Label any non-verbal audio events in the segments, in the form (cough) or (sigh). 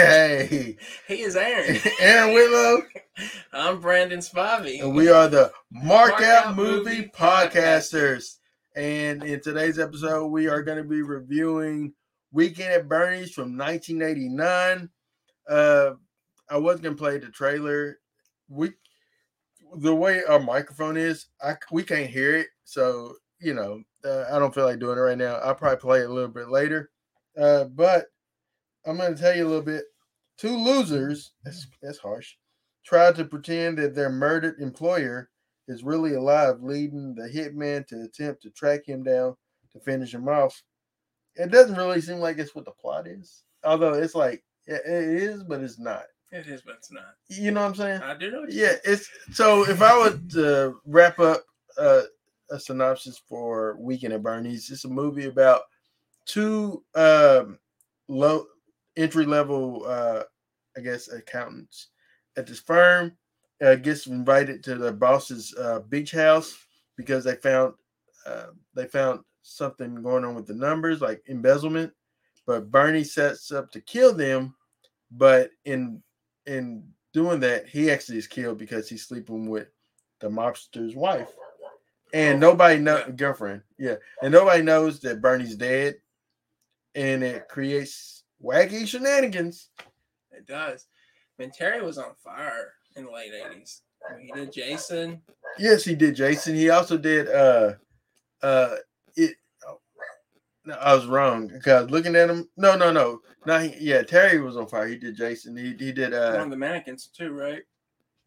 Hey, He is Aaron. (laughs) Aaron Whitlow, I'm Brandon Spivey. and we are the Mark, Mark Out, Out Movie Movie Podcasters. And in today's episode, we are going to be reviewing Weekend at Bernie's from 1989. Uh, I was going to play the trailer. We, the way our microphone is, I we can't hear it, so you know, uh, I don't feel like doing it right now. I'll probably play it a little bit later. Uh, but I'm going to tell you a little bit. Two losers, that's, that's harsh, tried to pretend that their murdered employer is really alive, leading the hitman to attempt to track him down to finish him off. It doesn't really seem like it's what the plot is, although it's like it, it is, but it's not. It is, but it's not. You know what I'm saying? I do know. Yeah, it's so if I would uh, wrap up uh, a synopsis for Weekend at Bernie's, it's a movie about two um, low entry level, uh, I guess, accountants at this firm. Uh, gets invited to the boss's uh, beach house because they found uh, they found something going on with the numbers, like embezzlement. But Bernie sets up to kill them, but in in doing that, he actually is killed because he's sleeping with the mobster's wife, and nobody know girlfriend, yeah, and nobody knows that Bernie's dead, and it creates wacky shenanigans. It does. I mean, Terry was on fire in the late '80s. I mean, he did Jason. Yes, he did, Jason. He also did uh uh it. oh, No, I was wrong because looking at him, no, no, no, Not He, yeah, Terry was on fire. He did Jason. He he did one uh of the mannequins too, right?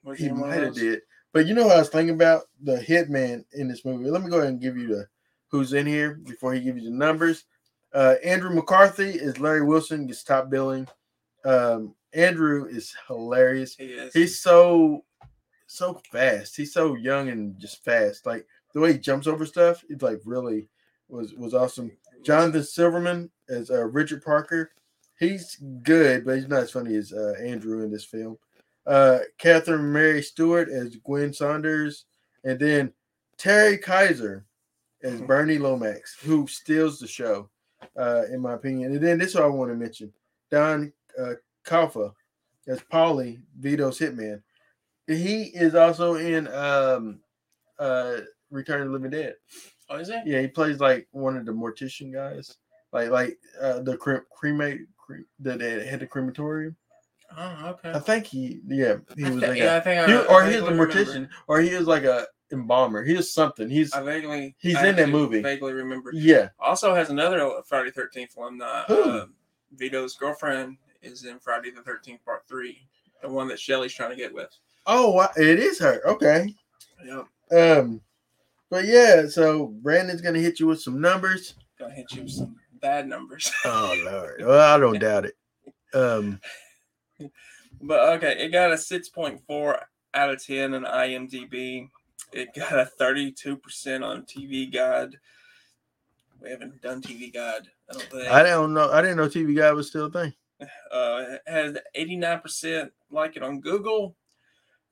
Was he in might have did. But you know what I was thinking about the hitman in this movie. Let me go ahead and give you the who's in here before he gives you the numbers. Uh, Andrew McCarthy is Larry Wilson, gets top billing. Um, Andrew is hilarious. He is. He's so so fast. He's so young and just fast. Like the way he jumps over stuff, it's like really was was awesome. Jonathan Silverman as uh, Richard Parker. He's good, but he's not as funny as uh, Andrew in this film. Uh, Catherine Mary Stewart as Gwen Saunders, and then Terry Kiser as Bernie Lomax, who steals the show, uh, in my opinion. And then this is what I want to mention: Don uh, Calfa as Paulie, Vito's hitman. He is also in um, uh, Return of the Living Dead. Oh, is he? Yeah, he plays like one of the mortician guys, like like uh, the cre- cremate cre- that had the crematorium. Oh, okay. I think he, yeah, he was like yeah, I a, think I, he, I or he was a mortician, remember. or he is like a embalmer. He is something. He's I vaguely. He's I in that movie. Vaguely remember. yeah. Also has another Friday Thirteenth alumni. Who? Uh, Vito's girlfriend is in Friday the Thirteenth Part Three, the one that Shelly's trying to get with. Oh, it is her. Okay. Yep. Um, but yeah, so Brandon's gonna hit you with some numbers. Gonna hit you with some bad numbers. (laughs) Oh Lord, well I don't doubt it. Um, But okay, it got a 6.4 out of 10 on IMDb. It got a 32% on TV Guide. We haven't done TV Guide, I don't think. I don't know. I didn't know TV Guide was still a thing. uh, it has 89% like it on Google,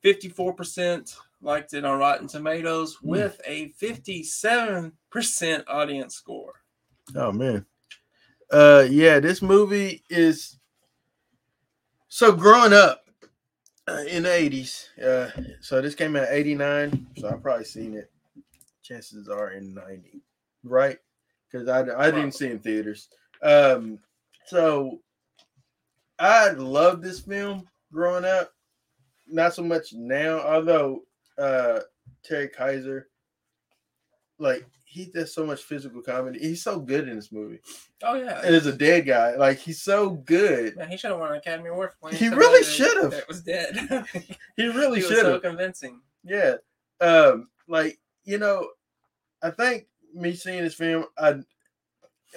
54% liked it on Rotten Tomatoes, Hmm. with a 57% audience score. Oh man. Uh yeah, this movie is so growing up in the 80s. Uh so this came out 89, so I've probably seen it. Chances are in 90, right? Because I, I didn't see it in theaters. Um so I love this film growing up. Not so much now, although uh Terry Kiser like he does so much physical comedy. He's so good in this movie. Oh, yeah. And as a dead guy, like he's so good. Man, he should have won an Academy Award for playing He really should've. That was dead. (laughs) He really should have. so convincing. yeah. Um, like you know, I think me seeing this film, I,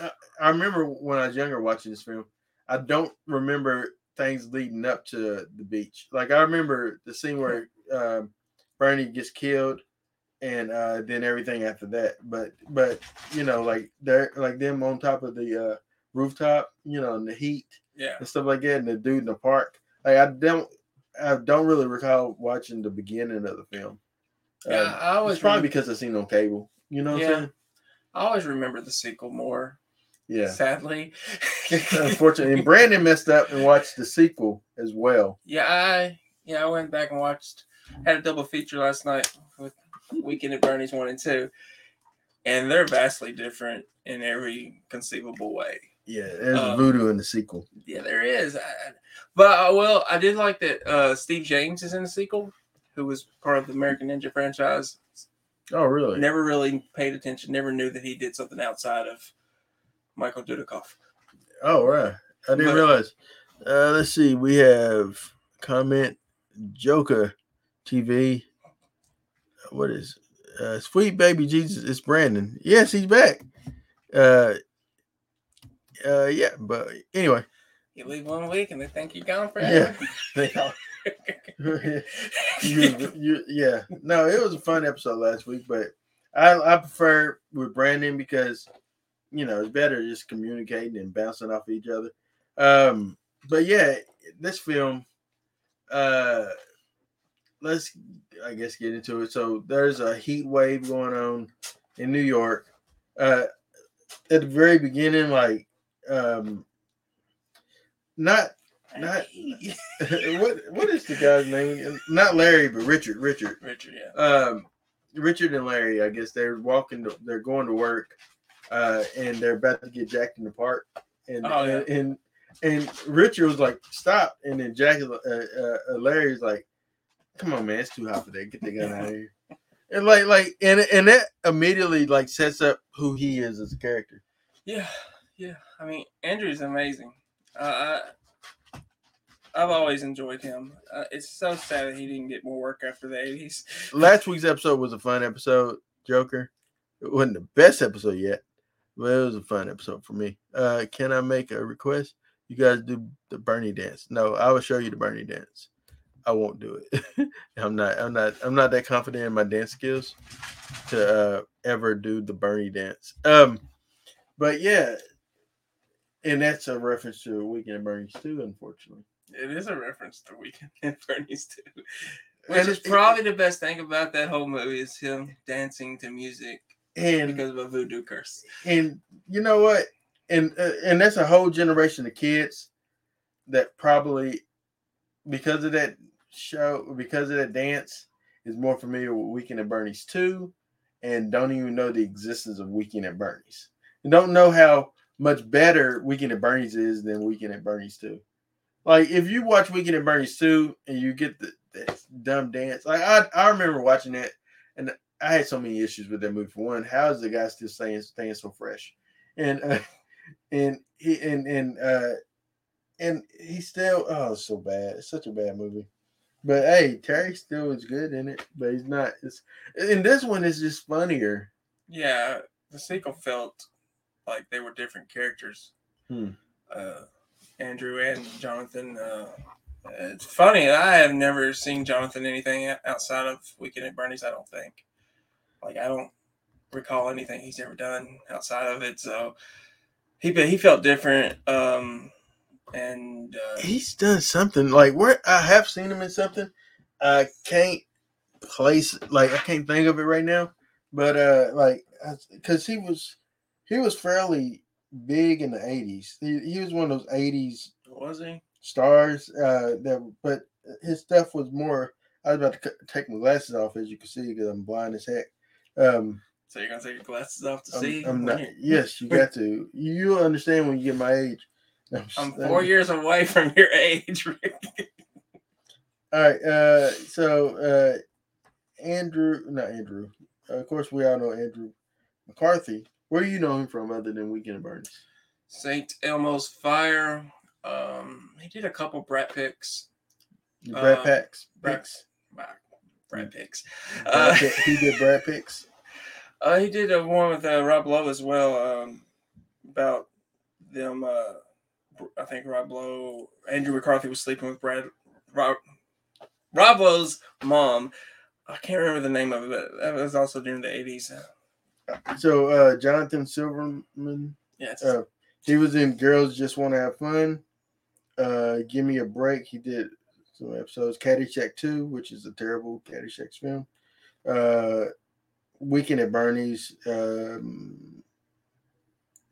I I remember when I was younger watching this film. I don't remember things leading up to the beach. Like I remember the scene where um, Bernie gets killed, and uh, then everything after that. But but you know, like they're like them on top of the uh, rooftop, you know, in the heat. Yeah. and stuff like that, and the dude in the park. Like I don't, I don't really recall watching the beginning of the film. Yeah, Um, I always it's probably remember- because I seen on cable. You know what Yeah. I'm saying? I always remember the sequel more. Yeah. Sadly. (laughs) (laughs) Unfortunately, and Brandon messed up and watched the sequel as well. Yeah, I yeah, I went back and watched had a double feature last night Weekend at Bernie's one and two. And they're vastly different in every conceivable way. Yeah, there's Um, voodoo in the sequel. Yeah, there is. I, but uh, well, I did like that uh, Steve James is in the sequel, who was part of the American Ninja franchise. Oh, really? Never really paid attention. Never knew that he did something outside of Michael Dudikoff. Oh, right. I didn't But- realize. Uh, let's see. We have comment Joker TV. What is uh, sweet baby Jesus? It's Brandon. Yes, he's back. Uh, uh, yeah. But anyway, You leave one week and they think you're gone for (laughs) yeah. (laughs) you, you, yeah. No, it was a fun episode last week, but I I prefer with Brandon because you know it's better just communicating and bouncing off each other. Um, but yeah, this film, uh, let's I guess get into it. So there's a heat wave going on in New York. Uh, at the very beginning, like um, not not (laughs) what what is the guy's name? Not Larry, but Richard. Richard. Richard, yeah. Um, Richard and Larry. I guess they're walking. To, they're going to work, uh, and they're about to get jacked in the park. And Oh, yeah. and, and and Richard was like, "Stop!" And then Jack, uh, uh, uh, Larry's like, "Come on, man, it's too hot for that. Get the gun out of here." And like, like, and and that immediately like sets up who he is as a character. Yeah, yeah. I mean, Andrew's amazing. Uh, I, I've always enjoyed him. Uh, it's so sad that he didn't get more work after the '80s. (laughs) last week's episode was a fun episode, Joker. It wasn't the best episode yet, but it was a fun episode for me. Uh, can I make a request? You guys do the Bernie dance. No, I will show you the Bernie dance. I won't do it. (laughs) I'm not. I'm not. I'm not that confident in my dance skills to uh, ever do the Bernie dance. Um, but yeah, and that's a reference to Weekend at Bernie's too. Unfortunately, It is a reference to Weekend (laughs) at Bernie's too, And which is it- probably the best thing about that whole movie is him dancing to music and because of a voodoo curse. and you know what and uh, and that's a whole generation of kids that probably because of that show because of that dance is more familiar with weekend at bernie's 2 and don't even know the existence of weekend at bernie's and don't know how much better weekend at bernie's is than weekend at bernie's 2 like if you watch weekend at bernie's 2 and you get the, dumb dance like I, I remember watching that and I had so many issues with that movie. For one, how is the guy still staying staying so fresh? And uh, (laughs) and he and and uh and he still oh so bad. It's such a bad movie. But hey, Terry still is good in it, but he's not. It's and this one is just funnier. Yeah, the sequel felt like they were different characters. Hmm. Uh, Andrew and Jonathan. Uh, it's funny. I have never seen Jonathan anything outside of Weekend at Bernie's. I don't think. Like I don't recall anything he's ever done outside of it. So he but he felt different. Um, and uh, He's done something like where I have seen him in something. I can't place like I can't think of it right now, but uh like because he was he was fairly big in the eighties. He, he was one of those eighties was he? stars uh that but his stuff was more i was about to take my glasses off as you can see because i'm blind as heck um So you're gonna take your glasses off to I'm, see? I'm not yes you got to you'll understand when you get my age I'm, I'm four years away from your age. Rick. all right uh so uh andrew not andrew uh, of course we all know andrew mccarthy where do you know him from other than weekend Bernie's? St. Elmo's Fire. Um, he did a couple Brat picks. Brad Uh, Packs, Brad- Picks. Brad Uh, he did Brad Picks. (laughs) uh, he did a one with uh, Rob Lowe as well um, about them. Uh, I think Rob Lowe, Andrew McCarthy was sleeping with Brad. Rob, Rob Lowe's mom. I can't remember the name of it, but that was also during the eighties. So uh Jonathan Silverman it's, Uh, he was in Girls Just Want to Have Fun. Uh, Give Me a Break. He did some episodes. Caddyshack 2, which is a terrible Caddyshack film. Uh, Weekend at Bernie's. Um,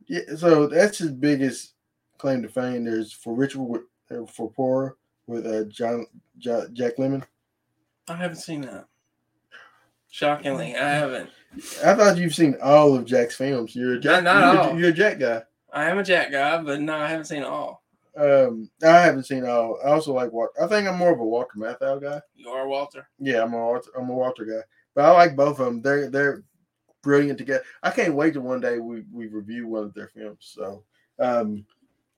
Yeah, so that's his biggest claim to fame. There's for Richard with, uh, for poor with uh, John Ja- Jack Lemmon. I haven't seen that. Shockingly, I haven't. I thought you've seen all of Jack's films. You're a Jack. not you're, all. you're a Jack guy. I am a Jack guy, but no, I haven't seen all. Um, I haven't seen all. I also like Walter. I think I'm more of a Walter Matthau guy. You are Walter. Yeah, I'm a Walter. I'm a Walter guy. But I like both of them. They're they're brilliant together. I can't wait to one day we we review one of their films. So, um,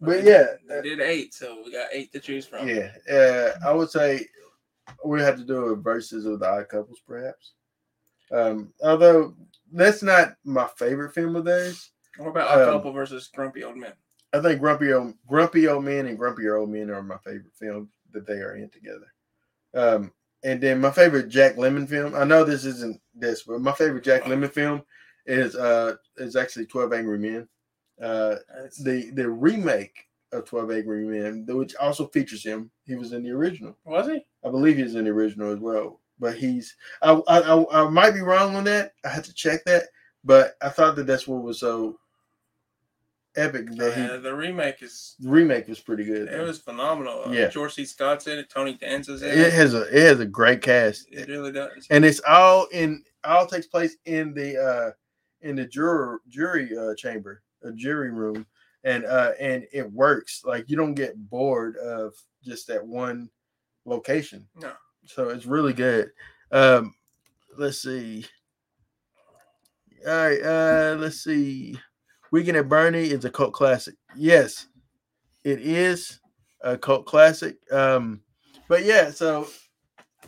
but yeah, We did eight, so we got eight to choose from. yeah. Uh, I would say we have to do a versus of the Odd Couples, perhaps. Um, although that's not my favorite film of theirs. What about a Um, couple versus Grumpy Old Men? I think Grumpy Old Grumpy Old Men and Grumpier Old Men are my favorite film that they are in together. Um, and then my favorite Jack Lemmon film. I know this isn't this, but my favorite Jack Lemmon film is uh is actually Twelve Angry Men. Uh, the the remake of Twelve Angry Men, which also features him. He was in the original. was he? I believe he's in the original as well. But he's I I, I, might be wrong on that. I had to check that. But I thought that that's what was so epic that he Uh, the remake is the remake was pretty good. it was phenomenal. Uh, Yeah. George C. Scott's in it. Tony Danza's in it it. has a it has a great cast, It really does. and it's all in all takes place in the uh in the juror jury uh chamber, a jury room, and uh and it works. Like you don't get bored of just that one location. No. So it's really good. Um, let's see. All right, uh, let's see. Weekend at Bernie is a cult classic. Yes, it is a cult classic. Um, but yeah, so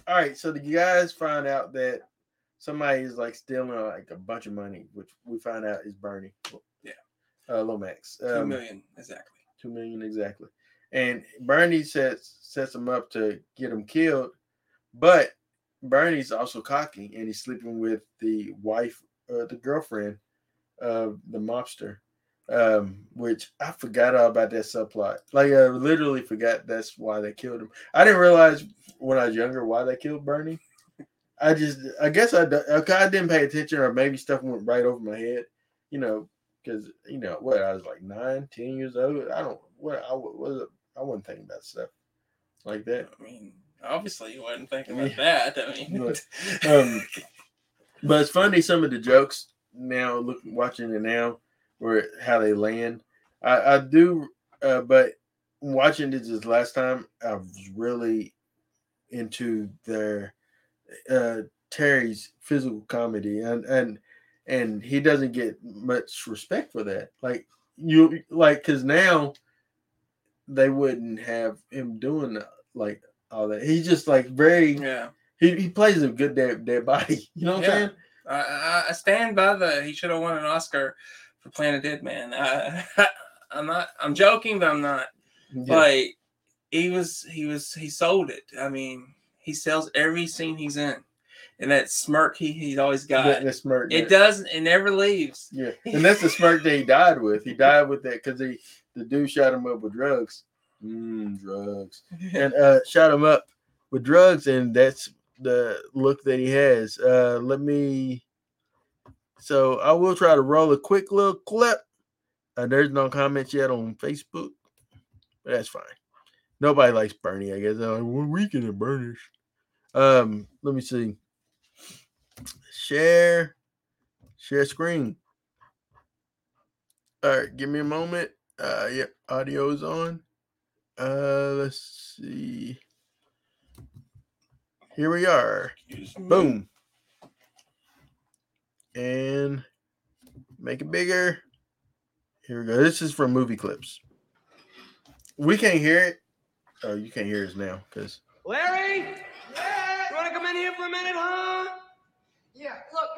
all right, so the guys find out that somebody is like stealing like a bunch of money, which we find out is Bernie. Uh, Lomax. Two Um, million exactly. Two million exactly. And Bernie sets sets him up to get him killed, but Bernie's also cocky and he's sleeping with the wife, uh, the girlfriend of the mobster. Um, which I forgot all about that subplot. Like I literally forgot that's why they killed him. I didn't realize when I was younger why they killed Bernie. I just, I guess I, I didn't pay attention, or maybe stuff went right over my head, you know, because you know what I was like nine, ten years old. I don't what I was I wasn't thinking about stuff like that. I mean, obviously you wasn't thinking Yeah. about that. I mean, But, um, but it's funny some of the jokes now. Look, watching it now, where how they land. I, I do, uh, but watching this this last time, I was really into their uh, Terry's physical comedy, and and and he doesn't get much respect for that. Like you, like because now they wouldn't have him doing like all that. He's just like very yeah. he, he plays a good dead, dead body. (laughs) You know what Yeah. I'm saying? I, I, stand by the he should have won an Oscar for playing a dead man. I, (laughs) I'm not. I'm joking, but I'm not. Yeah. Like he was, he was, he sold it. I mean, he sells every scene he's in, and that smirk he he's always got. that, that smirk. it doesn't. It never leaves. Yeah, and that's the smirk that he (laughs) died with. He died with that because he the dude shot him up with drugs. Mm, drugs, (laughs) and uh, shot him up with drugs, and that's the look that he has. Uh, let me. So I will try to roll a quick little clip. Uh, there's no comments yet on Facebook, but that's fine. Nobody likes Bernie, I guess. They're like, one weekend at Bernie's. Um, let me see. Share, share screen. All right, give me a moment. Uh, yeah, audio's on. Uh, let's see. Here we are. Boom. And make it bigger. Here we go. This is from movie clips. We can't hear it. Oh, you can't hear us now because Larry? Yeah? You want to come in here for a minute, huh?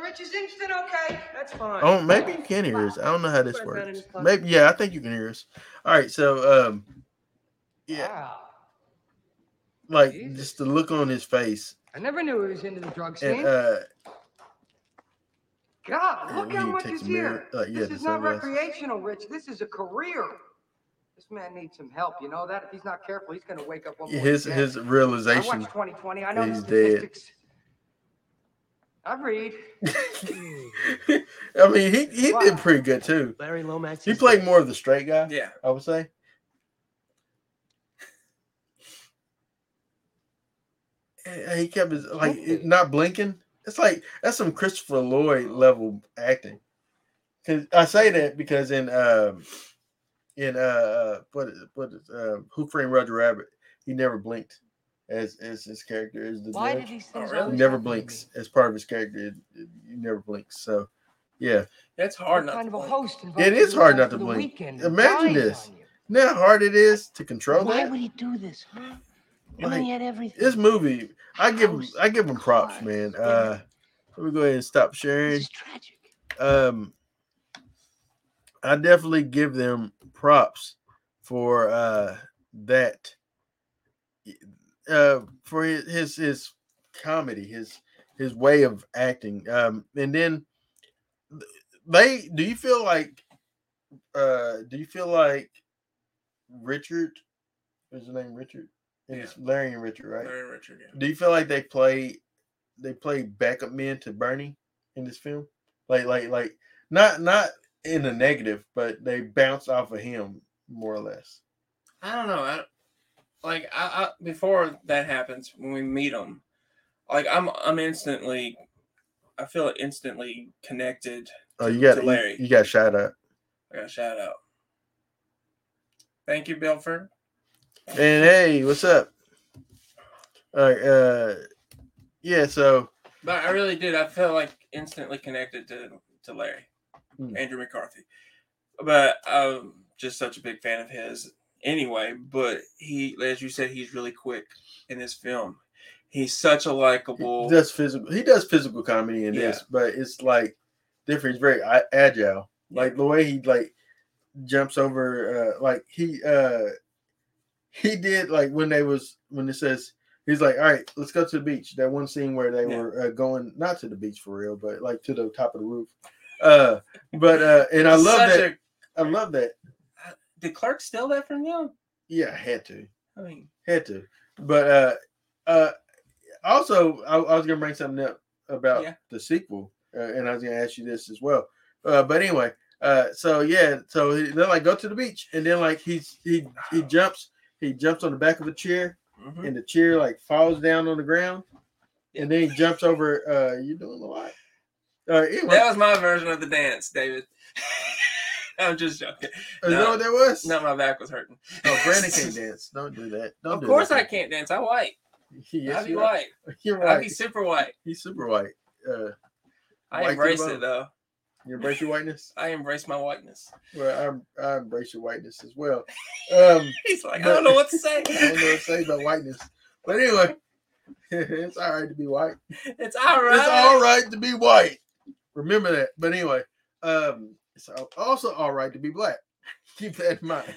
Rich is instant, okay? That's fine. oh maybe you can hear us. I don't know how this Put that in works. Maybe yeah, I think you can hear us. All right, so um, yeah, Wow. like Jesus. just the look on his face I never knew he was into the drug scene. and uh, God, look how much is here. uh, yeah, this is not sunglasses. recreational, Rich. This is a career. This man needs some help. You know that? If he's not careful, he's going to wake up one morning his dead. his I realization. watched 2020. I know he's the dead. Statistics. I read. (laughs) I mean, he he Wow. did pretty good too. Larry Lomax. He played more of the straight guy, Yeah. I would say. And He kept his like it- not blinking. It's like that's some Christopher Lloyd level acting. Cause I say that because in um in uh, uh what is what is uh Who Framed Roger Rabbit, he never blinked as as his character is the Why judge. did these Oh, really? Never blinks as part of his character. It, it- he never blinks. So yeah. that's hard What not kind to of a host It is hard not to you the blink. weekend Imagine this. dines you? You how hard it is to control Why that? would he do this, huh? I Like, mean, he had everything. This movie, I give him, I give him props, cars, man. Uh, let me go ahead and stop sharing. This is tragic. Um, I definitely give them props for uh that, uh, for his his, comedy, his his way of acting. Um, and then they, do you feel like, uh, do you feel like Richard? Is his name Richard? And Yeah. it's Larry and Richard, right? Larry and Richard, yeah. Do you feel like they play they play backup men to Bernie in this film? Like like like not not in a negative, but they bounce off of him more or less. I don't know. I, like I, I before that happens when we meet him, like I'm I'm instantly, I feel instantly connected. Oh, you To got Larry. you, you got shout out. I got a shout out. Thank you, Belford. And hey, what's up? All right, uh yeah, so But I really did. I felt like instantly connected to to Larry, Hmm. Andrew McCarthy. But I'm just such a big fan of his anyway. But he, as you said, he's really quick in this film. He's such a he likable. does physical he does physical comedy in this, but it's like different. He's very agile. Like the way he like jumps over uh like he uh he did like when they was when it says he's like all right let's go to the beach that one scene where they Yeah. were uh, going not to the beach for real but like to the top of the roof uh but uh and i love Such that a- i love that did Clark steal that from you? yeah had to I mean, had to but uh uh also i, I was gonna bring something up about Yeah. the sequel uh, and i was gonna ask you this as well uh but anyway uh so yeah so he, they're like go to the beach and then like he's he he jumps he jumps on the back of a chair mhm. and the chair like falls down on the ground and then he jumps over uh you doing a lot uh anyway, that was my version of the dance, David. (laughs) (laughs) I'm just joking. is that no. what that was No, my back was hurting. oh brandon can't (laughs) dance don't do that don't of do course, that. I can't dance. I white. (laughs) yes, I'll be you're, white. you're I'll be super white. he's super white uh I White embrace it though. you embrace your whiteness I embrace my whiteness. Well, I, I embrace your whiteness as well. Um, He's like, I don't know what to say. I don't know what to say about whiteness, but anyway, it's all right to be white. It's all right. It's all right to be white. Remember that. But anyway, um, it's also all right to be black. (laughs) Keep that in mind.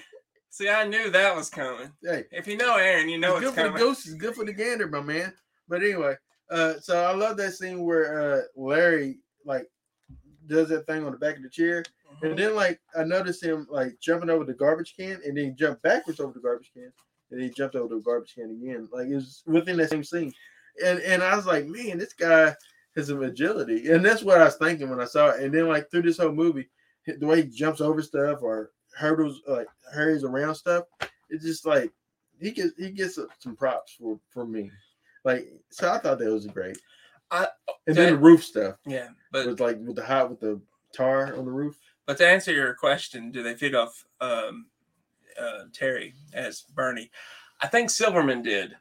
See, I knew that was coming. Hey, If you know Aaron, you know it's it's, good for coming. the goose. It's good for the gander, my man. But anyway, uh, so I love that scene where uh Larry like does that thing on the back of the chair, Mhm. And then like I noticed him like jumping over the garbage can and then he jumped backwards over the garbage can and then he jumped over the garbage can again. Like it was within that same scene. And and I was like, man, this guy has some agility. And that's what I was thinking when I saw it. And then like through this whole movie, the way he jumps over stuff or hurdles like hurries around stuff, it's just like he gets he gets some props for for me. Like so I thought that was great. I- and then the roof stuff Yeah, but with like with the hot with the tar on the roof. but to answer your question, do they feed off um, uh, Terry as Bernie? I think Silverman did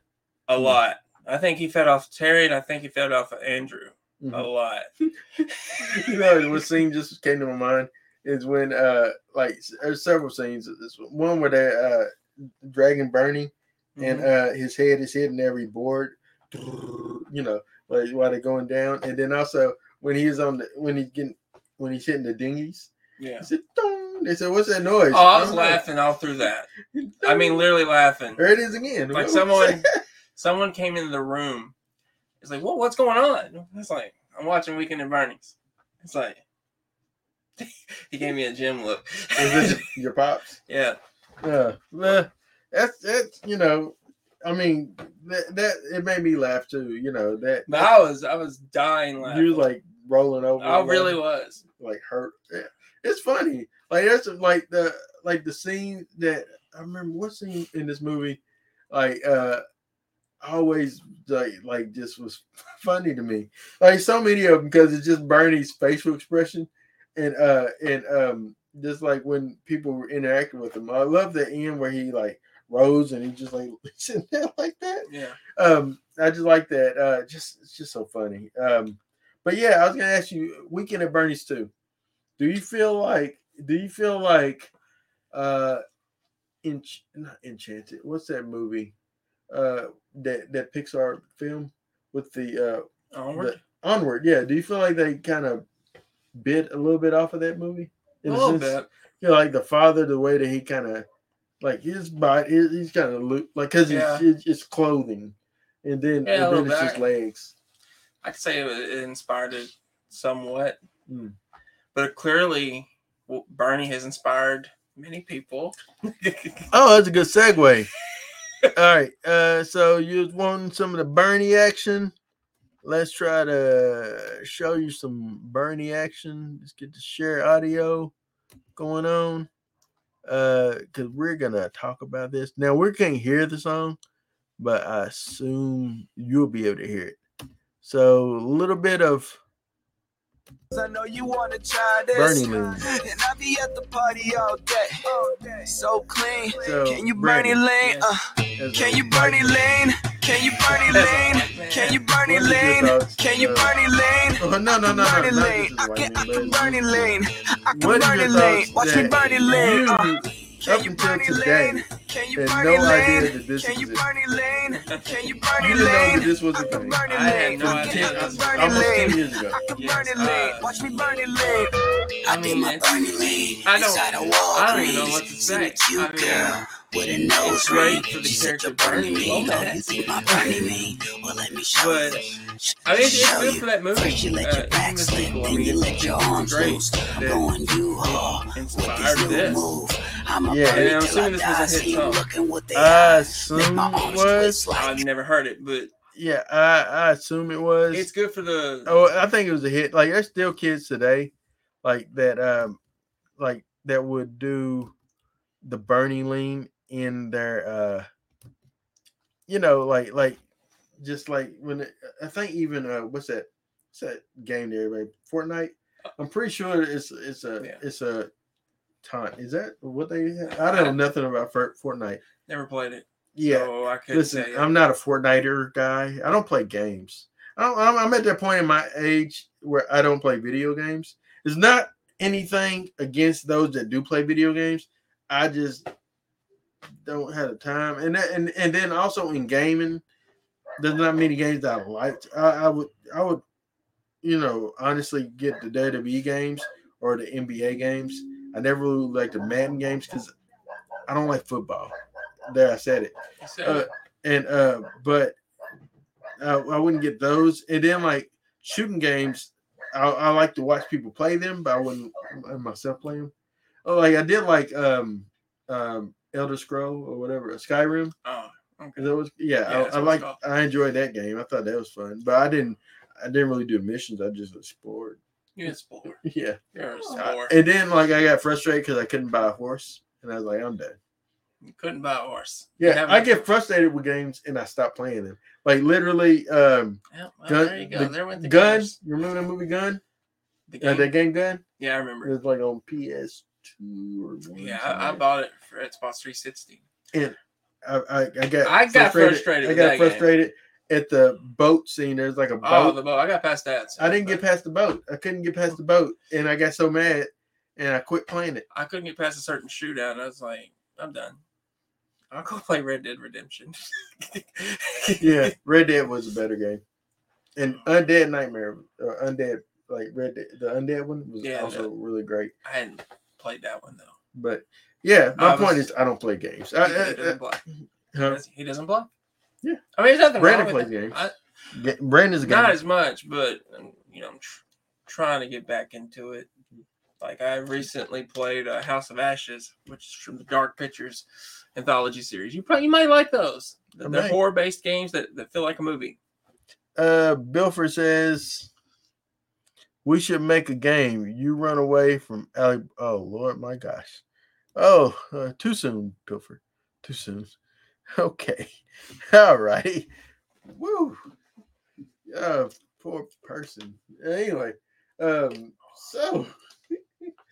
a Hmm. lot. I think he fed off Terry, and I think he fed off Andrew a Mhm. lot. (laughs) you know what scene just came to my mind is when uh like there's several scenes this one where they uh dragging bernie and Mhm. uh his head is hitting every board you know like while they're going down and then also when he's on the when he's getting when he's hitting the dinghies yeah. he said Dong. they said what's that noise Oh, I was laughing all through that. (laughs) I mean, literally laughing. there it is again Like What someone, (laughs) someone came into the room. It's like, what? What's going on? It's like I'm watching Weekend at Bernie's. It's like (laughs) he gave me a gym look. Is it (laughs) your pops yeah, Yeah, that's that's you know, I mean, that, that it made me laugh too. You know that, But I was I was dying laughing. you was like rolling over. I really laughing, was. like hurt. Yeah. It's funny. Like that's like the like the scene that I remember. What scene in this movie? Like uh always like like just was (laughs) funny to me. Like so many of them because it's just Bernie's facial expression and uh and um just like when people were interacting with him. I love the end where he like rose and he just like (laughs) sitting there like that. Yeah. Um I just like that. Uh just it's just so funny. Um but yeah, I was gonna ask you weekend at Bernie's too. Do you feel like do you feel like uh in not enchanted what's that movie uh that that pixar film with the uh Onward. the, onward yeah do you feel like they kind of bit a little bit off of that movie a In little sense? bit. you know, like the father the way that he kind of like his body he's kind of look like because Yeah. it's, it's clothing and then, Yeah, a and then it's just bit. legs I could say it, inspired it somewhat, Mm. but clearly Bernie has inspired many people. (laughs) Oh, that's a good segue. All right. Uh, so you wanting some of the Bernie action. Let's try to show you some Bernie action. Let's get the share audio going on. Uh, because we're gonna talk about this. Now we can't hear the song, but I assume you'll be able to hear it. So a little bit of I know you wanna try this. Bernie lean. And I be at the party all day. All day. So clean. So Can you Bernie Brandon, lane? Yes. Uh, can you Bernie lane? Can you Bernie lane? Can you Bernie What are lane? Can you uh, Bernie lane? Oh, no, no, no, no, Bernie lane. I can, I what can mean, Bernie but- lane. I can What are Bernie lane. Watch me that Bernie lane. Uh, can up you until Bernie today. Can you had Bernie no idea lane? that this Can you existed. Bernie lane? Can you You Bernie didn't know that this was a I can thing. I had no idea. can- I can Almost Bernie 10 years ago. I can Yes, uh, lane. Watch me Bernie lane. I mean, it's, I don't, I don't even know what to say. I mean, it's great for the character Bernie Lopez. But I mean, it's, it's good for that movie. Uh, even the sequel, I mean, it's, it's great that it inspired this. Yeah. And I'm assuming this was a hit song. I assume it was. I've never heard it, but Yeah, I, I assume it was. it's good for the. oh, I think it was a hit. Like there's still kids today, like that, um, like that would do the Bernie lean in their, uh, you know, like like just like when it, I think even uh, what's that? What's that game there, everybody? Fortnite. I'm pretty sure it's it's a Yeah. it's a taunt. Is that what they? Have? I don't know nothing about Fortnite. Never played it. Yeah, So I couldn't Listen. I'm not a Fortniter guy. I don't play games. I don't, I'm, I'm at that point in my age where I don't play video games. It's not anything against those that do play video games. I just don't have the time, and that, and and then also in gaming, there's not many games that I like. I, I would I would, you know, honestly get the WWE games or the NBA games. I never really like the Madden games because I don't like football. There, I said it uh, and uh, but uh, I wouldn't get those. And then like shooting games, I, I like to watch people play them, but I wouldn't uh, myself play them. Oh, like I did like um um Elder Scroll or whatever, Skyrim. oh, okay. That was yeah, Yeah, I, I like. I enjoyed that game. I thought that was fun, but I didn't I didn't really do missions. I just explored. You're a. (laughs) Yeah, You're a Uh, sport. and then like I got frustrated because I couldn't buy a horse, and I was like, I'm done. You couldn't buy a horse. Yeah, haven't- I get frustrated with games and I stop playing them. Like literally, um, Well, well, Gun- there you go. the there went the Gun. gamers. You remember that movie Gun? The Uh, game. that game Gun. yeah, I remember. It was like on PS2 or one. Yeah, I, I bought it for Xbox 360. that. I, I, I got I got frustrated I got that game. frustrated at the boat scene. There's like a oh, boat. Oh, the boat. I got past that. so- I didn't get past the boat. I couldn't get past the boat, and I got so mad, and I quit playing it. I couldn't get past a certain shootout. I was like, I'm done. I'll go (laughs) play Red Dead Redemption. (laughs) Yeah, Red Dead was a better game, and Undead Nightmare, or Undead like Red Dead, the Undead one was Yeah, also really great. I hadn't played that one though. But yeah, my was- point is I don't play games. He, I, he doesn't play. Huh? He? Doesn't. Yeah. I mean, there's nothing Brandon wrong with plays games. Brandon's a not gamer. as much, but um, you know, I'm tr- trying to get back into it. Like I recently played uh, House of Ashes, which is from the Dark Pictures anthology series. You probably you might like those. I They're horror based games that, that feel like a movie. Uh, Bilford says we should make a game. You run away from Ali. Oh Lord, my gosh. Oh, uh, too soon, Bilford. Too soon. (laughs) Okay. (laughs) All right. Woo. Uh, poor person. Anyway, um, so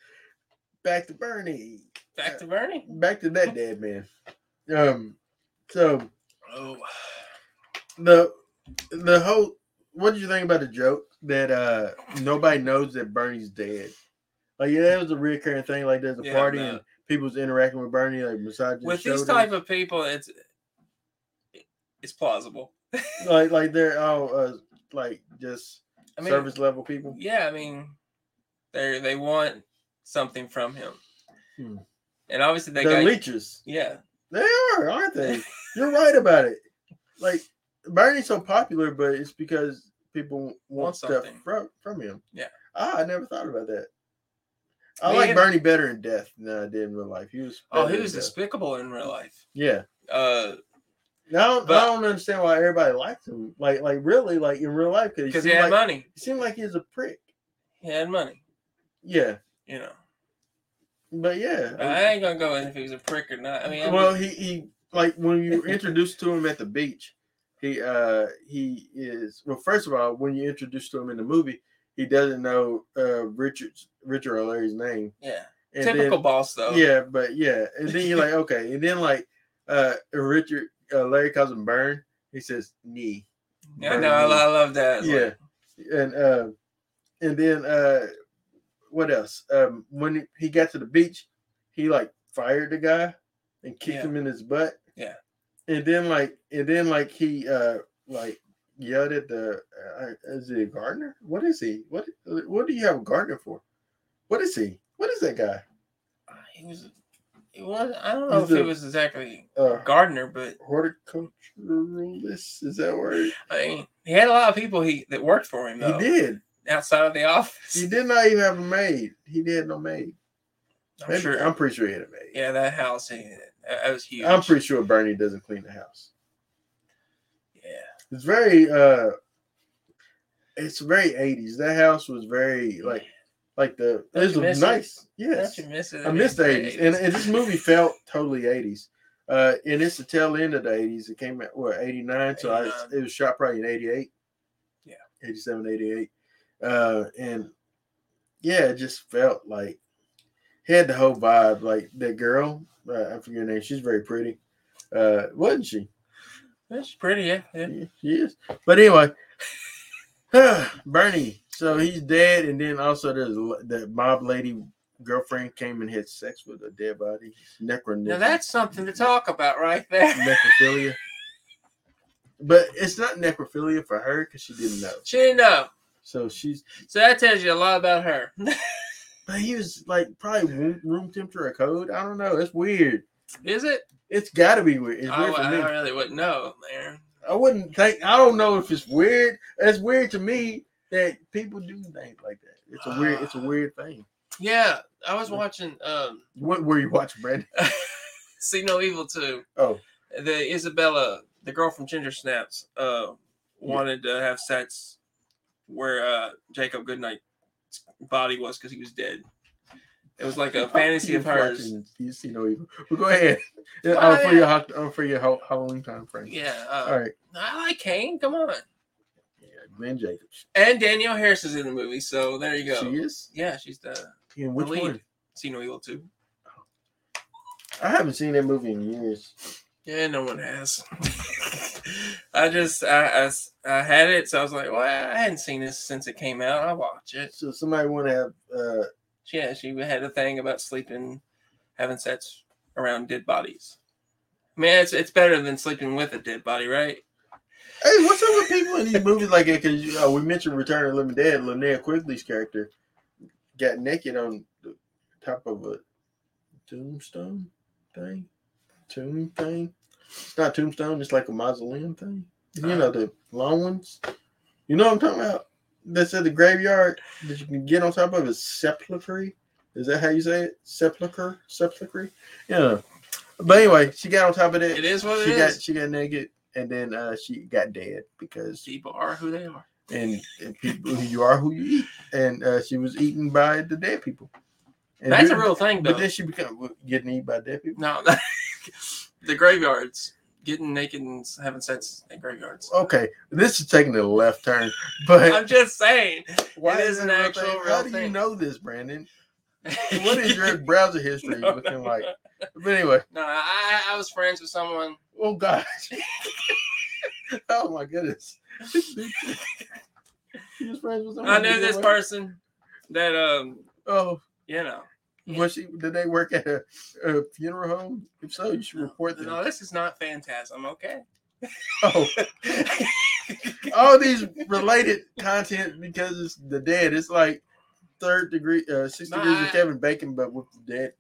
(laughs) back to Bernie. Back to Bernie. Back to that dead man. Um, so Oh, the the whole what did you think about the joke that uh nobody knows that Bernie's dead? Like yeah, that was a recurring thing. Like there's a Yeah, party no. and people's interacting with Bernie, like massaging with these type of people, it's it's plausible. (laughs) like like they're all uh like just I mean, service level people. yeah, I mean, they they want something from him, Hmm. and obviously they They're got leeches. yeah. They are, aren't they? (laughs) You're right about it. Like Bernie's so popular, but it's because people want, Want stuff from from him. Yeah. Ah, I never thought about that. I Me like. Bernie better in death than I did in real life. He was. Oh, he was despicable in real life. Yeah. Uh, Now I don't, I understand why everybody liked him. Like, like really, like in real life, because he he had like money. he seemed like he was a prick. He had money. Yeah, You know, but yeah. I ain't gonna go in if he was a prick or not. I mean, I well, mean, he he like when you were introduced to him at the beach, he uh he is well. First of all, when you introduce to him in the movie, he doesn't know uh Richard's Richard O'Leary's name. yeah, And typical then, boss though. Yeah, but yeah, and then you're like, (laughs) okay, and then like uh Richard uh, Larry calls him Burn. He says knee. yeah, no, I, I love that. Yeah, like, and uh, and then uh, what else? Um, when he got to the beach, he like fired the guy and kicked Yeah. him in his butt. Yeah. And then like, and then like he uh like yelled at the uh, is he a gardener? What is he? What what do you have a gardener for? What is he? What is that guy? he was. He was. I don't know He's if he a- was exactly Uh, gardener, but horticulturalist? Is that word? I mean, he had a lot of people he that worked for him though. He did. outside of the office. He did not even have a maid. He did no maid. I'm Maybe- sure. I'm pretty sure he had a maid. yeah, that house. That was huge. I'm pretty sure Bernie doesn't clean the house. Yeah. It's very uh it's very 80s. That house was very like like the Don't it was miss it? nice. Don't Yes. miss it? I missed the 80s. And, and this movie (laughs) felt totally 80s. Uh and it's the tail end of the 80s. It came out what 89, so I, it was shot probably in 88. Yeah. 87, 88. Uh and yeah, it just felt like he had the whole vibe. Like that girl, uh, I forget her name, she's very pretty. Uh wasn't she? That's pretty. Yeah. yeah. Yeah, he is. But anyway, (sighs) Bernie. So he's dead, and then also there's the mob lady girlfriend came and had sex with a dead body. Necron. Now that's something to talk about right there. necrophilia. But it's not necrophilia for her because she didn't know. She didn't know. So she's. So that tells you a lot about her. (laughs) He was like probably room, room temperature or code. I don't know. It's weird. Is it? It's got to be weird. It's I, weird I me. really wouldn't know, man. I wouldn't think. I don't know if it's weird. It's weird to me that people do things like that. It's a weird. It's a weird thing. Yeah, I was watching um What were you watching, Brandon? (laughs) See No Evil too. Oh, The Isabella, the girl from Ginger Snaps, uh wanted to have sex where uh Jacob Goodnight's body was because he was dead. It was like a (laughs) fantasy of hers. You see no evil. Well, go ahead. (laughs) Well, oh, for your oh, for your Hal- Halloween time frame. Yeah, uh, All right. I like Kane. Come on. Yeah, Glenn Jacobs. And Danielle Harris is in the movie, so there you go. She is. Yeah, she's the, In the lead. one? See No Evil too. I haven't seen that movie in years. Yeah, no one has. (laughs) I just I I had it, so I was like, well, I hadn't seen this since it came out. I'll watch it. So somebody want to have. uh Yeah, she had a thing about sleeping, having sex around dead bodies. I mean, it's it's better than sleeping with a dead body, right? Hey, what's up with people in these movies like that? Because uh, we mentioned Return of the Living Dead. Linnea Quigley's character got naked on the top of a tombstone thing. Tomb thing. It's not tombstone. It's like a mausoleum thing. You know the long ones. You know what I'm talking about? That's at the graveyard that you can get on top of is sepulchre. Is that how you say it? Sepulcher, sepulchre. Yeah. But anyway, she got on top of it. It is what it she is. got she got naked, and then uh, she got dead because People are who they are. and, and people who you are who you eat, and uh, she was eaten by the dead people. And That's a real thing, though. But then she become getting eaten by dead people. No, (laughs) (laughs) the graveyards, getting naked and having sex in graveyards. Okay, this is taking a left turn, but I'm just saying. (laughs) why it is an actual thing? real How do you thing. know this, Brandon? (laughs) What is your browser history No, looking no, like? no. But anyway, No, I, I was friends with someone. oh gosh, oh my goodness, you was friends with someone I knew this what? person that um, Oh, you know. Was she? Did they work at a, a funeral home? If so, you should report them. No, this is not phantasm. Okay. Oh, (laughs) all these related content because it's the dead. It's like third degree, uh, six degrees I- of Kevin Bacon, but with the dead.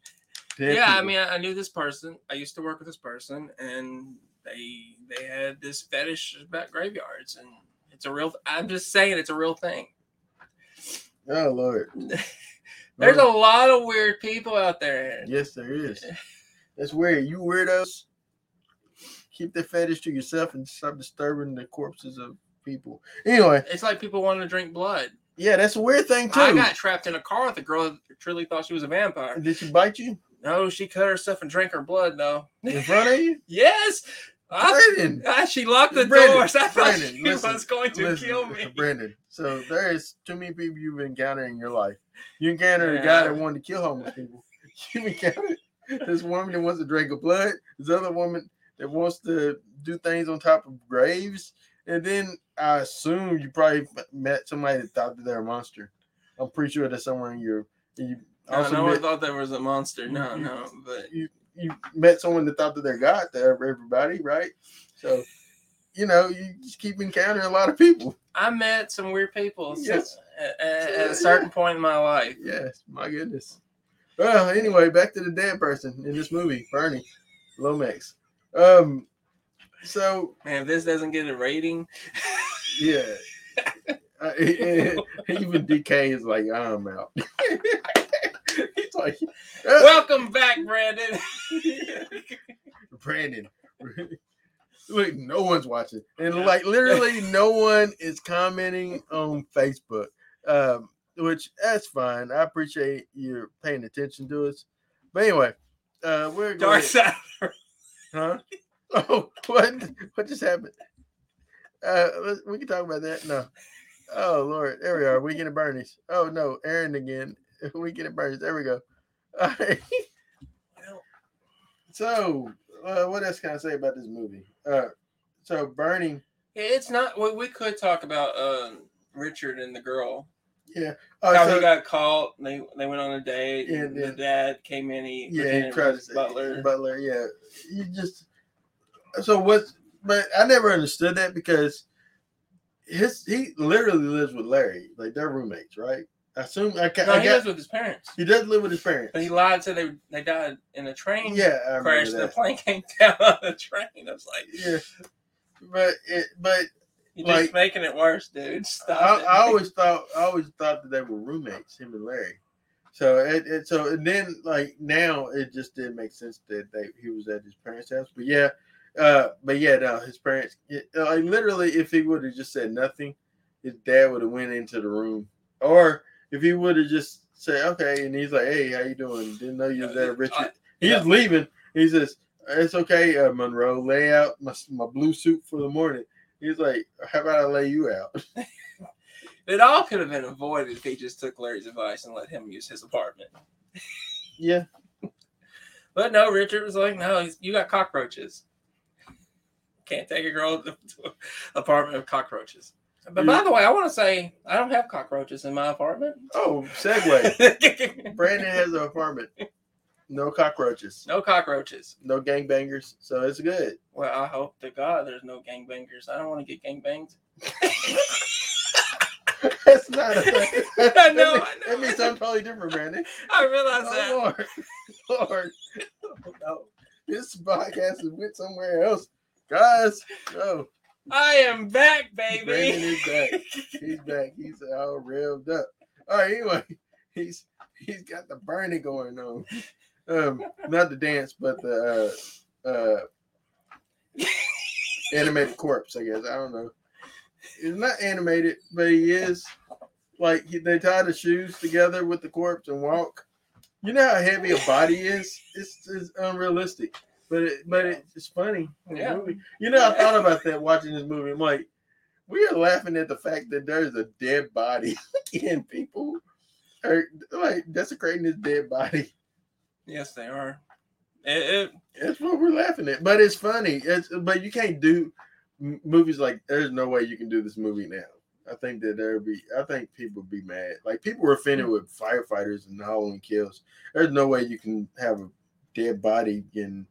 dead yeah, I mean, I, I knew this person. I used to work with this person, and they they had this fetish about graveyards, and it's a real. I'm just saying, it's a real thing. oh Lord, (laughs) There's a Oh, lot of weird people out there. yes, there is. That's weird. You weirdos, keep the fetish to yourself and stop disturbing the corpses of people. Anyway, It's like people wanting to drink blood. yeah, that's a weird thing too. I got trapped in a car with a girl that truly thought she was a vampire. Did she bite you No, she cut herself and drank her blood, though. in front of you? (laughs) Yes. I, Brandon, I- she locked the Brandon, doors. I thought Brandon, she listen, was going to Listen, kill me. Brandon. So there is too many people you've encountered in your life. You encountered a guy that wanted to kill homeless people. (laughs) You encountered this woman that wants to drink a blood. This other woman that wants to do things on top of graves. And then I assume you probably met somebody that thought that they're a monster. I'm pretty sure that's somewhere in your. You No, also no one met, thought there was a monster. No, You- no, but you you met someone that thought that they're God to everybody, right? So you know you just keep encountering a lot of people. I met some weird people Yes. at, at- at a certain point in my life. Yes, my goodness. Well, anyway, back to the dead person in this movie, Bernie Lomax. Um, so Man, if this doesn't get a rating, yeah, (laughs) Uh, even DK is like, I'm out. (laughs) He's like, uh, welcome back, Brandon. (laughs) Brandon. Look, no one's watching, and like literally, no one is commenting on Facebook. Um, which that's fine. I appreciate you paying attention to us. But anyway, uh, we're going. Dark side. Huh? (laughs) Oh, what? What just happened? Uh, we can talk about that. No. Oh Lord, there we are. We Weekend at Bernie's. Oh no, Aaron again. We (laughs) Weekend at Bernie's. There we go. (laughs) All right. So, uh, what else can I say about this movie? Uh, so Bernie. It's not. We, we could talk about uh, Richard and the girl. Yeah. Oh, How so- he got caught. They they went on a date. Yeah, and yeah. The dad came in. He yeah, he tried to Butler. Butler, yeah. You just so what? But I never understood that because his he literally lives with Larry, like they're roommates, right? I assume I, ca- no, I he got, lives with his parents. he does live with his parents. But he lied. Said they they died in a train Yeah, I crash. The plane (laughs) came down on the train. I was like, Yeah, but it, but you're Like- just making it worse, dude. Stop I, it. I always thought I always thought that they were roommates, him and Larry. So it, it so and then like now it just didn't make sense that they he was at his parents' house. But yeah, uh, but yeah, no, his parents it, like literally if he would have just said nothing, his dad would have went into the room, or if he would have just said okay, and he's like, hey, how you doing? Didn't know you was there, Richard. He's was leaving. He says, "It's okay, uh, Monroe. Lay out my, my blue suit for the morning." He's like, "How about I lay you out?" (laughs) It all could have been avoided if he just took Larry's advice and let him use his apartment. Yeah, (laughs) But no, Richard was like, "No, you got cockroaches. Can't take a girl (laughs) to an apartment of cockroaches." But by the way, I want to say I don't have cockroaches in my apartment. Oh, segue. Brandon has an apartment. No cockroaches. no cockroaches. No gangbangers. So it's good. Well, I hope to God there's no gangbangers. I don't want to get gangbanged. (laughs) That's not a thing. (laughs) I know, That, I means- know. that means something totally different, Brandon. (laughs) I realize oh, that. Oh, Lord. Lord. Oh, no. This podcast has went somewhere else. Guys, no. I am back, baby. Brandon is back. He's back. He's all revved up. All right, anyway. He's he's got the burning going on. Um, not the dance, but the uh, uh, (laughs) animated corpse. I guess I don't know. He's not animated, but he is. Like he, they tie the shoes together with the corpse and walk. You know how heavy a body is. It's, it's unrealistic, but it, but it's funny. Yeah. You know, I thought about that watching this movie. I'm like, we are laughing at the fact that there's a dead body (laughs) and people are like desecrating this dead body. Yes, they are. It, it, That's what we're laughing at. But it's funny. It's but you can't do movies like there's no way you can do this movie now. I think that there be I think people would be mad. Like people were offended hmm. with firefighters and Halloween kills. There's no way you can have a dead body and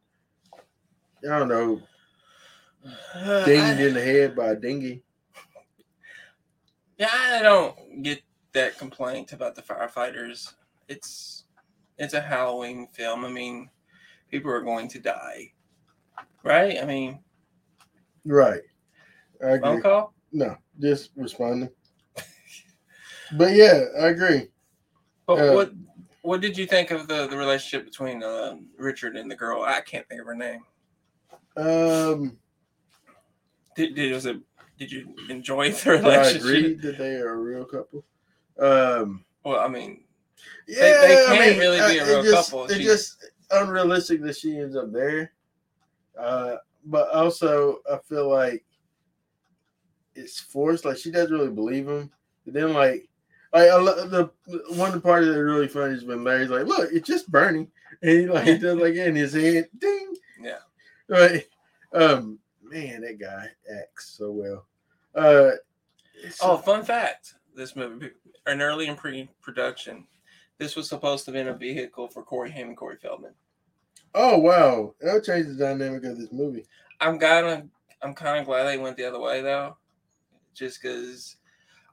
I don't know, (sighs) dinged in the head by a dinghy. Yeah, I don't get that complaint about the firefighters. It's it's a Halloween film. I mean, people are going to die, right? I mean, Right. I agree. phone call. No, just responding. (laughs) but yeah, I agree. But Uh, what what did you think of the the relationship between uh, Richard and the girl? I can't think of her name. Um Did, did was it? Did you enjoy the I agree that they are a real couple. Um Well, I mean, yeah, they I can't mean, really be a real just, couple. It's She- just unrealistic that she ends up there. Uh but also I feel like it's forced. Like she doesn't really believe him. And then like like I the one parts that really funny is when Larry's like, "Look, it's just Bernie, and he like he does like in his head, ding. Yeah. Right. Um. Man, that guy acts so well. Uh. oh, fun fact: this movie, an early in pre-production, this was supposed to be a vehicle for Corey Haim and Corey Feldman. oh wow, that'll change the dynamic of this movie. I'm kind of I'm kind of glad they went the other way though, just because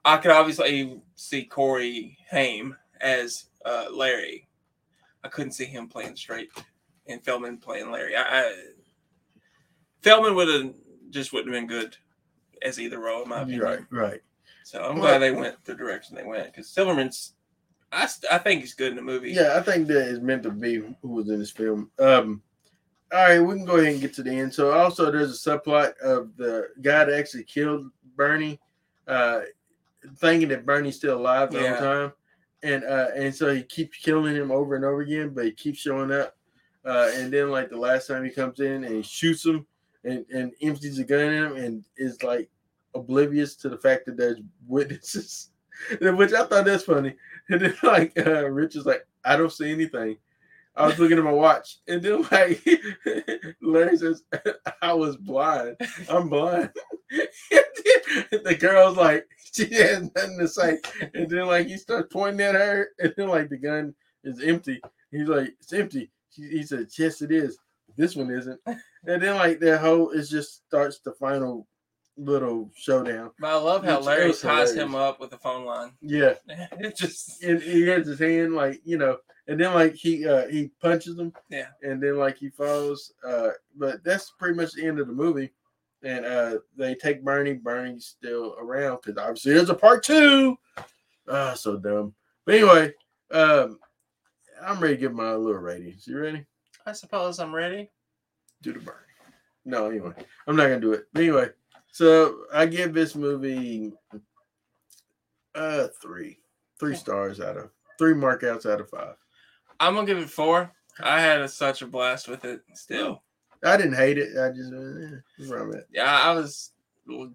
I could obviously see Corey Haim as uh, Larry. I couldn't see him playing straight and Feldman playing Larry. I, I Feldman would have just wouldn't have been good as either role in my opinion. Right. Right. So I'm Well- glad they went the direction they went because Silverman's. I, st- I think he's good in the movie. Yeah, I think that is meant to be who was in this film. Um, all right, we can go ahead and get to the end. So also there's a subplot of the guy that actually killed Bernie, uh, thinking that Bernie's still alive the Yeah. whole time. And uh, and so he keeps killing him over and over again, but he keeps showing up. Uh, and then like the last time he comes in and shoots him and, and empties a gun in him and is like oblivious to the fact that there's (laughs) witnesses. (laughs) Which I thought that's funny. (laughs) And then like uh, Rich is like, I don't see anything. I was looking at my watch, and then like (laughs) Larry says, I was blind. I'm blind. the girl's like, she has nothing to say. And then like he starts pointing at her, and then like the gun is empty. He's like, It's empty. He, he said, Yes, it is. This one isn't. And then like that whole it just starts the final little showdown. But I love how Larry ties hilarious. him up with the phone line. Yeah. (laughs) it just and he has his hand like you know, and then like he uh he punches him, Yeah. and then like he falls. Uh, but that's pretty much the end of the movie. And uh they take Bernie. Bernie's still around because obviously there's a part two. Ah, so dumb. But anyway, um, I'm ready to give my little ratings. You ready? I suppose I'm ready. Do the Bernie. No, anyway, I'm not gonna do it. But anyway, so I give this movie uh three, three stars out of three markouts out of five. I'm gonna give it four. I had a, such a blast with it. Still, I didn't hate it. I just uh, that's where yeah, I was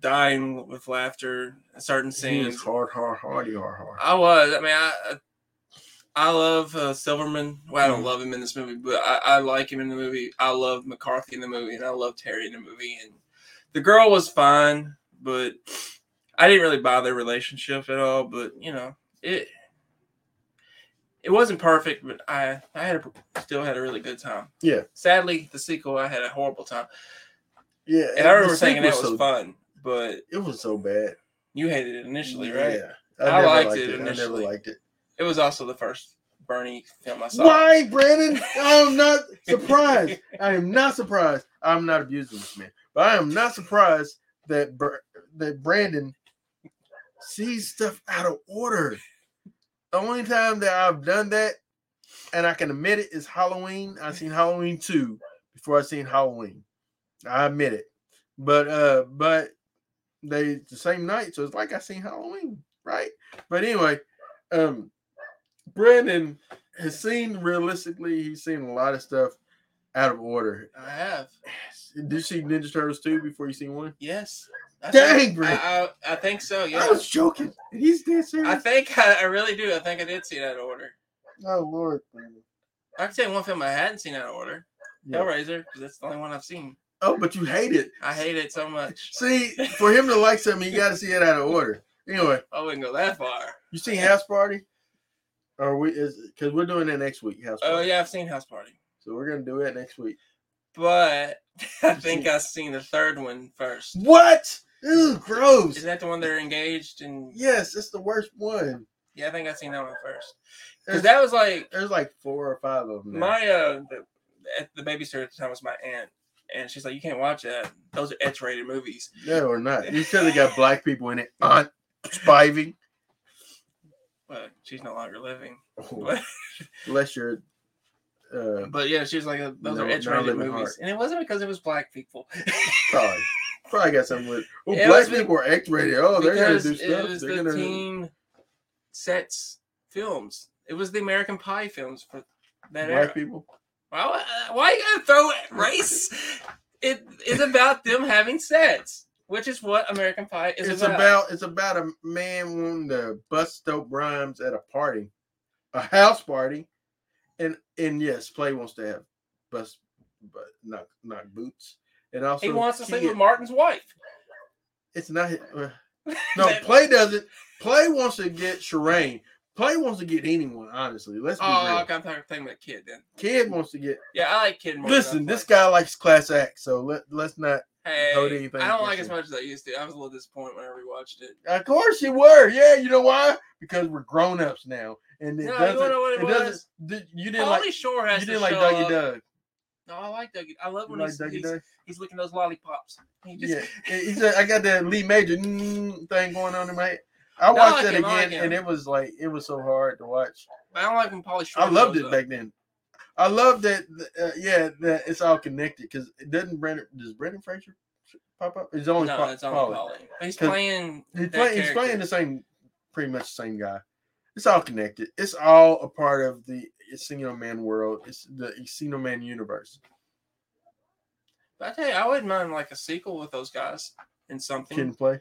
dying with laughter at certain He scenes. hard, hard, hardy, hard, hard. I was. I mean, I I love uh, Silverman. Well, I don't Mhm. love him in this movie, but I, I like him in the movie. I love McCarthy in the movie, and I love Terry in the movie. And the girl was fine, but I didn't really buy their relationship at all. But you know, it it wasn't perfect, but I I had a, still had a really good time. Yeah. Sadly, the sequel I had a horrible time, Yeah, and I the remember thinking that was so- fun, but It was so bad. you hated it initially, right? Yeah, I never liked it I never liked it. It was also the first Bernie film I saw. Why, Brandon? I'm not surprised. I am not surprised. I'm not abusing this man, but I am not surprised that that Brandon sees stuff out of order. The only time that I've done that, and I can admit it, is Halloween. I seen Halloween two before I seen Halloween. I admit it, but uh, but they the same night, so it's like I seen Halloween, right? But anyway, um, Brandon has seen realistically, he's seen a lot of stuff out of order. I have. (sighs) Did you see Ninja Turtles two before you seen one? Yes. I Dang, think, Brent. I, I, I think so. Yeah. I was joking. He's dead serious. I think I, (laughs) I really do. I think I did see that order. oh Lord, Brandon. I can tell you one film I hadn't seen out of order. Yeah. Hellraiser, because that's the only one I've seen. Oh, but you hate it. I hate it so much. (laughs) See, for him to like something, you got to see it out of order. Anyway, I wouldn't go that far. you seen House Party? Or we is because we're doing that next week. House oh, Party. Oh yeah, I've seen House Party, So we're gonna do it next week. but (laughs) I think I've seen the third one first. What? Ew, gross. Is that the one they're engaged and? yes, it's the worst one. Yeah, I think I've seen that one first. Because that was like there's like four or five of them. now. my uh the, at the babysitter at the time was my aunt, and she's like, "You can't watch that. Those are X-rated movies." No, or not. (laughs) You could have got black people in it. Aunt Spivey. But she's no longer living. Oh, bless your. Uh, But yeah, she was like, uh, "Those No- are X-rated movies," heart. and it wasn't because it was black people. probably, (laughs) probably got something with. It black people are X-rated. Oh, they're gonna do it was They're the gonna. teen sets films. It was the American Pie films for that Black era. people. Why, why you gotta throw race? It is about them having sex, which is what American Pie is It's about. about it's about a man wanting to bust dope rhymes at a party, a house party, and and yes, Play wants to have bust, but not not boots, and also he wants to sleep with Martin's wife. It's not. Uh, (laughs) no, Play doesn't. Play wants to get Shireen. Play wants to get anyone. Honestly, let's be Oh, real. okay, I'm talking about Kid then. Kid wants to get. Yeah, I like Kid more. Listen, this guy likes class act, so let let's not. Hey, anything I don't like as much as I used to. I was a little disappointed when I rewatched it. Of course you were. Yeah, you know why? Because we're grown ups now, and it No, you doesn't. wanna know what it doesn't. was? You didn't Pauly like. Shore has You to didn't like Dougie up. Doug. No, I like Dougie. I love You when like he's, Dougie he's, Doug? he's licking those lollipops. He just, Yeah, he said I got that Lee Major (laughs) thing going on in my head. I No, I watched like it him, I like again, and it was like it was so hard to watch. I don't like when Pauly Shore. I loved it up. back then. I love that. Uh, yeah, that it's all connected because it doesn't. Brendan does Brendan Fraser pop up? It's only No, it's only. Pauly. But playing. He's playing. He's playing the same, pretty much the same guy. It's all connected. It's all a part of the Encino Man world. It's the Encino Man universe. But I tell you, I wouldn't mind like a sequel with those guys in something. Kid and play.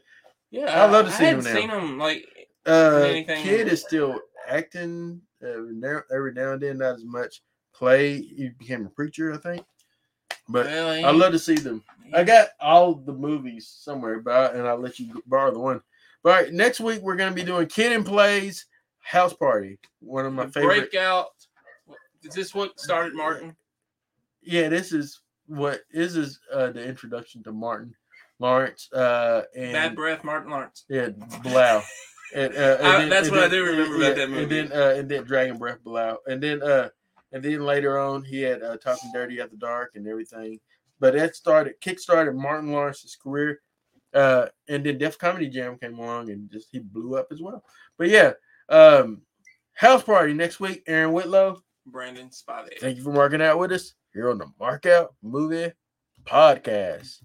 yeah, I'd love to see I hadn't him now. seen them like. Uh, anything- Kid is still acting uh, now, every now and then, not as much. Play. He became a preacher, I think. But he- I love to see them. I got all the movies somewhere, but and I'll let you borrow the one. But all right, next week we're gonna be doing Kid and Plays House Party. One of my the favorite. breakout. Is this what started Martin? Yeah, this is what this is uh, the introduction to Martin Lawrence. Uh, and Bad Breath, Martin Lawrence. Yeah, Bilal. (laughs) And, uh, and I- that's what I do remember about that movie. And then, uh, and then Dragon Breath Bilal. And then, uh, and then later on, he had uh, Talking Dirty at the Dark and everything. But that started, kick started Martin Lawrence's career. Uh, and then Def Comedy Jam came along and just he blew up as well. But yeah, um, House Party next week. Aaron Whitlow, Brandon Spivey. thank you for marking out with us here on the Mark Out Movie Podcast.